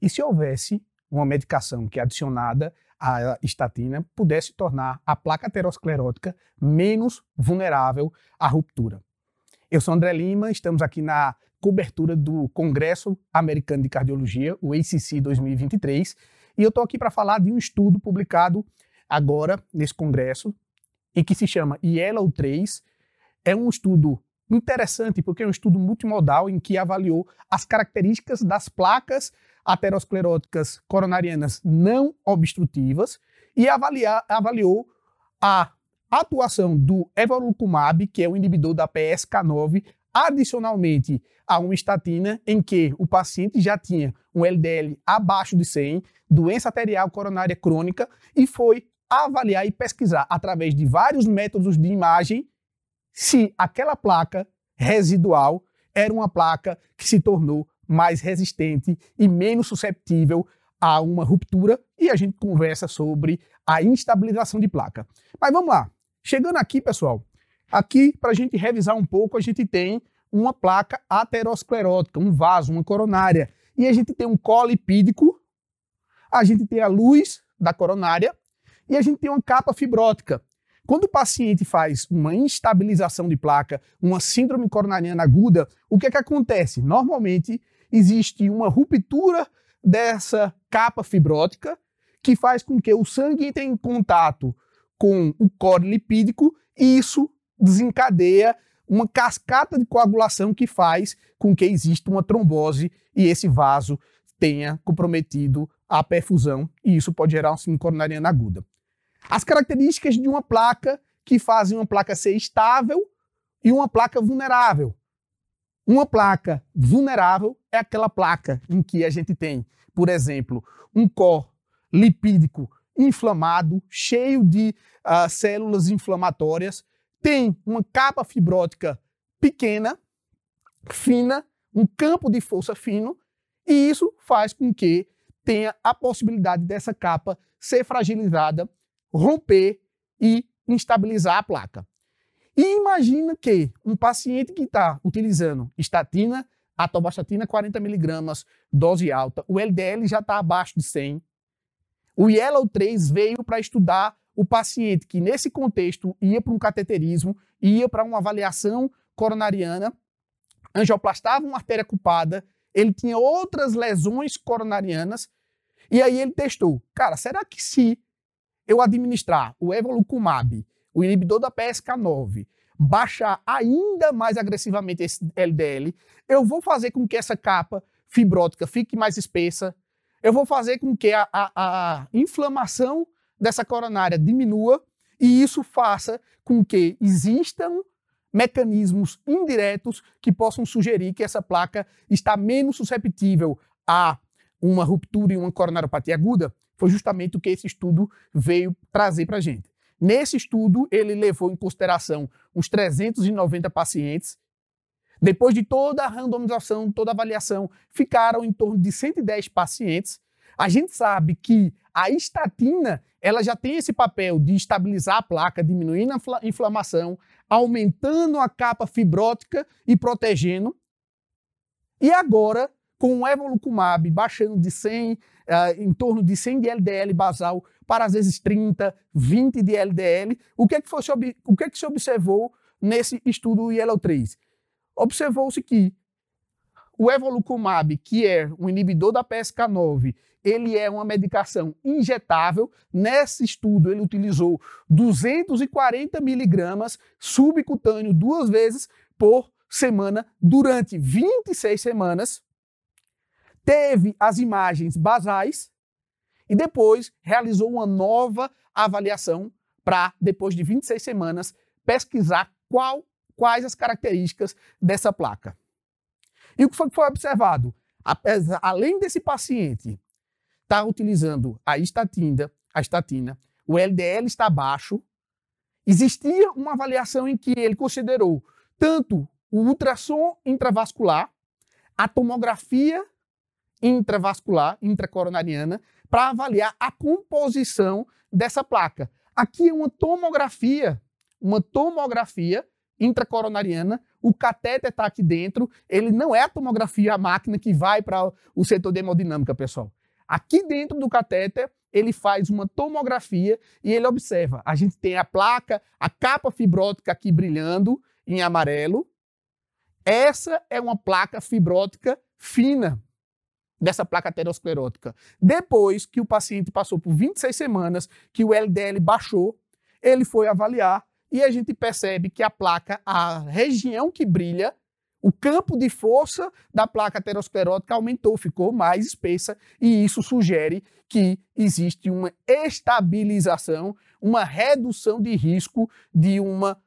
e se houvesse uma medicação que adicionada à estatina pudesse tornar a placa aterosclerótica menos vulnerável à ruptura. Eu sou André Lima, estamos aqui na cobertura do Congresso Americano de Cardiologia, o ACC 2023, e eu estou aqui para falar de um estudo publicado agora nesse congresso e que se chama Yellow 3. É um estudo interessante porque é um estudo multimodal em que avaliou as características das placas ateroscleróticas coronarianas não obstrutivas e avaliar, avaliou a atuação do evolucumab, que é o inibidor da PSK9, adicionalmente a uma estatina em que o paciente já tinha um LDL abaixo de 100, doença arterial coronária crônica e foi avaliar e pesquisar através de vários métodos de imagem se aquela placa residual era uma placa que se tornou mais resistente e menos susceptível a uma ruptura e a gente conversa sobre a instabilização de placa. Mas vamos lá. Chegando aqui, pessoal, aqui para a gente revisar um pouco, a gente tem uma placa aterosclerótica, um vaso, uma coronária. E a gente tem um colipídico, a gente tem a luz da coronária e a gente tem uma capa fibrótica. Quando o paciente faz uma instabilização de placa, uma síndrome coronariana aguda, o que é que acontece? Normalmente existe uma ruptura dessa capa fibrótica que faz com que o sangue entre em contato com o core lipídico e isso desencadeia uma cascata de coagulação que faz com que exista uma trombose e esse vaso tenha comprometido a perfusão e isso pode gerar uma síndrome coronariana aguda. As características de uma placa que fazem uma placa ser estável e uma placa vulnerável. Uma placa vulnerável é aquela placa em que a gente tem, por exemplo, um core lipídico inflamado, cheio de uh, células inflamatórias, tem uma capa fibrótica pequena, fina, um campo de força fino, e isso faz com que tenha a possibilidade dessa capa ser fragilizada, romper e instabilizar a placa. E imagina que um paciente que está utilizando estatina, atorvastatina 40mg, dose alta, o LDL já está abaixo de 100. O Yellow 3 veio para estudar o paciente que, nesse contexto, ia para um cateterismo, ia para uma avaliação coronariana, angioplastava uma artéria culpada, ele tinha outras lesões coronarianas, e aí ele testou. Cara, será que se eu administrar o evolucumab o inibidor da PSK9 baixar ainda mais agressivamente esse LDL, eu vou fazer com que essa capa fibrótica fique mais espessa, eu vou fazer com que a, a, a inflamação dessa coronária diminua e isso faça com que existam mecanismos indiretos que possam sugerir que essa placa está menos susceptível a uma ruptura e uma coronariopatia aguda, foi justamente o que esse estudo veio trazer para a gente. Nesse estudo, ele levou em consideração uns 390 pacientes. Depois de toda a randomização, toda a avaliação, ficaram em torno de 110 pacientes. A gente sabe que a estatina ela já tem esse papel de estabilizar a placa, diminuindo a inflamação, aumentando a capa fibrótica e protegendo. E agora, com o evolucumab baixando de 100, uh, em torno de 100 de LDL basal para às vezes 30, 20 de LDL. O que é que, foi, o que, é que se observou nesse estudo Yellow 3? Observou-se que o evolucumab, que é um inibidor da PSK9, ele é uma medicação injetável. Nesse estudo, ele utilizou 240 miligramas subcutâneo duas vezes por semana durante 26 semanas. Teve as imagens basais, e depois realizou uma nova avaliação para, depois de 26 semanas, pesquisar qual, quais as características dessa placa. E o que foi, foi observado? Apesar, além desse paciente estar tá utilizando a estatina, a estatina, o LDL está baixo, existia uma avaliação em que ele considerou tanto o ultrassom intravascular, a tomografia intravascular, intracoronariana, para avaliar a composição dessa placa. Aqui é uma tomografia, uma tomografia intracoronariana, o catéter está aqui dentro, ele não é a tomografia, a máquina que vai para o setor de hemodinâmica, pessoal. Aqui dentro do catéter, ele faz uma tomografia e ele observa. A gente tem a placa, a capa fibrótica aqui brilhando em amarelo. Essa é uma placa fibrótica fina dessa placa aterosclerótica. Depois que o paciente passou por 26 semanas, que o LDL baixou, ele foi avaliar e a gente percebe que a placa, a região que brilha, o campo de força da placa aterosclerótica aumentou, ficou mais espessa, e isso sugere que existe uma estabilização, uma redução de risco de uma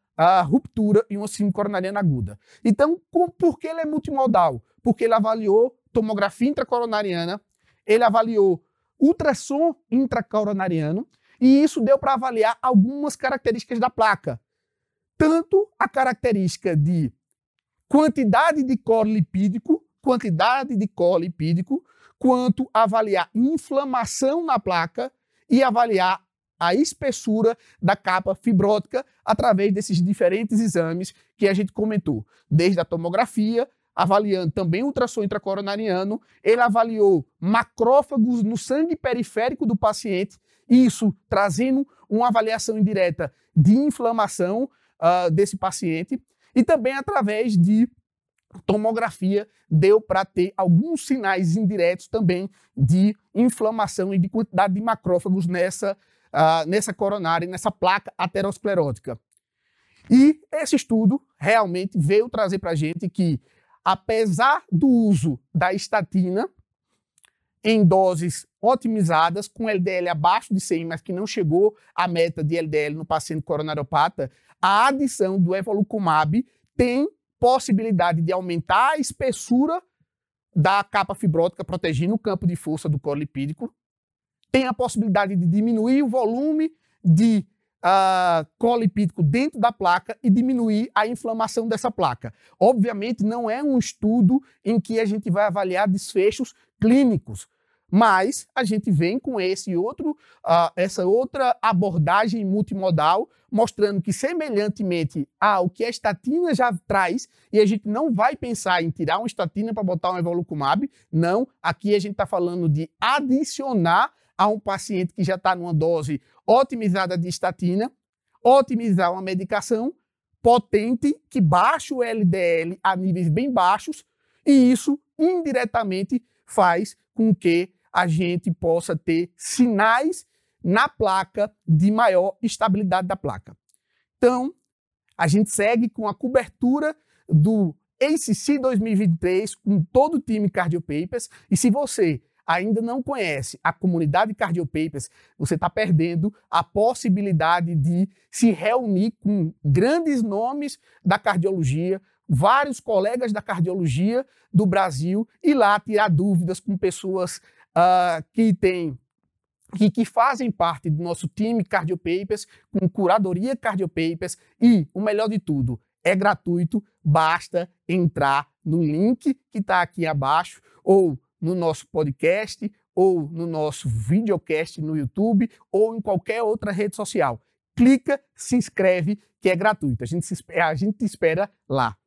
ruptura e uma síndrome coronariana aguda. Então, com, por que ele é multimodal? Porque ele avaliou tomografia intracoronariana, ele avaliou ultrassom intracoronariano, e isso deu para avaliar algumas características da placa. Tanto a característica de quantidade de colo lipídico, quantidade de colo lipídico, quanto avaliar inflamação na placa e avaliar a espessura da capa fibrótica através desses diferentes exames que a gente comentou, desde a tomografia, avaliando também ultrassom intracoronariano, ele avaliou macrófagos no sangue periférico do paciente isso trazendo uma avaliação indireta de inflamação uh, desse paciente e também através de tomografia deu para ter alguns sinais indiretos também de inflamação e de quantidade de macrófagos nessa, uh, nessa coronária, nessa placa aterosclerótica. E esse estudo realmente veio trazer para a gente que, apesar do uso da estatina, em doses otimizadas, com LDL abaixo de 100, mas que não chegou à meta de LDL no paciente coronariopata, a adição do evolucumab tem possibilidade de aumentar a espessura da capa fibrótica, protegendo o campo de força do colo lipídico, tem a possibilidade de diminuir o volume de uh, colo lipídico dentro da placa e diminuir a inflamação dessa placa. Obviamente, não é um estudo em que a gente vai avaliar desfechos clínicos, mas a gente vem com esse outro, uh, essa outra abordagem multimodal, mostrando que, semelhantemente ao que a estatina já traz, e a gente não vai pensar em tirar uma estatina para botar um evolucumab, não. Aqui a gente está falando de adicionar a um paciente que já está numa dose otimizada de estatina, otimizar uma medicação potente que baixa o LDL a níveis bem baixos, e isso indiretamente faz com que a gente possa ter sinais na placa de maior estabilidade da placa. Então, a gente segue com a cobertura do ACC 2023 com todo o time Cardio Papers. E se você ainda não conhece a comunidade Cardio Papers, você está perdendo a possibilidade de se reunir com grandes nomes da cardiologia, vários colegas da cardiologia do Brasil e lá tirar dúvidas com pessoas uh, que têm que, que, fazem parte do nosso time Cardio Papers, com curadoria Cardio Papers e, o melhor de tudo, é gratuito, basta entrar no link que está aqui abaixo, ou no nosso podcast, ou no nosso videocast no YouTube, ou em qualquer outra rede social. Clica, se inscreve, que é gratuito. A gente, se, a gente te espera lá.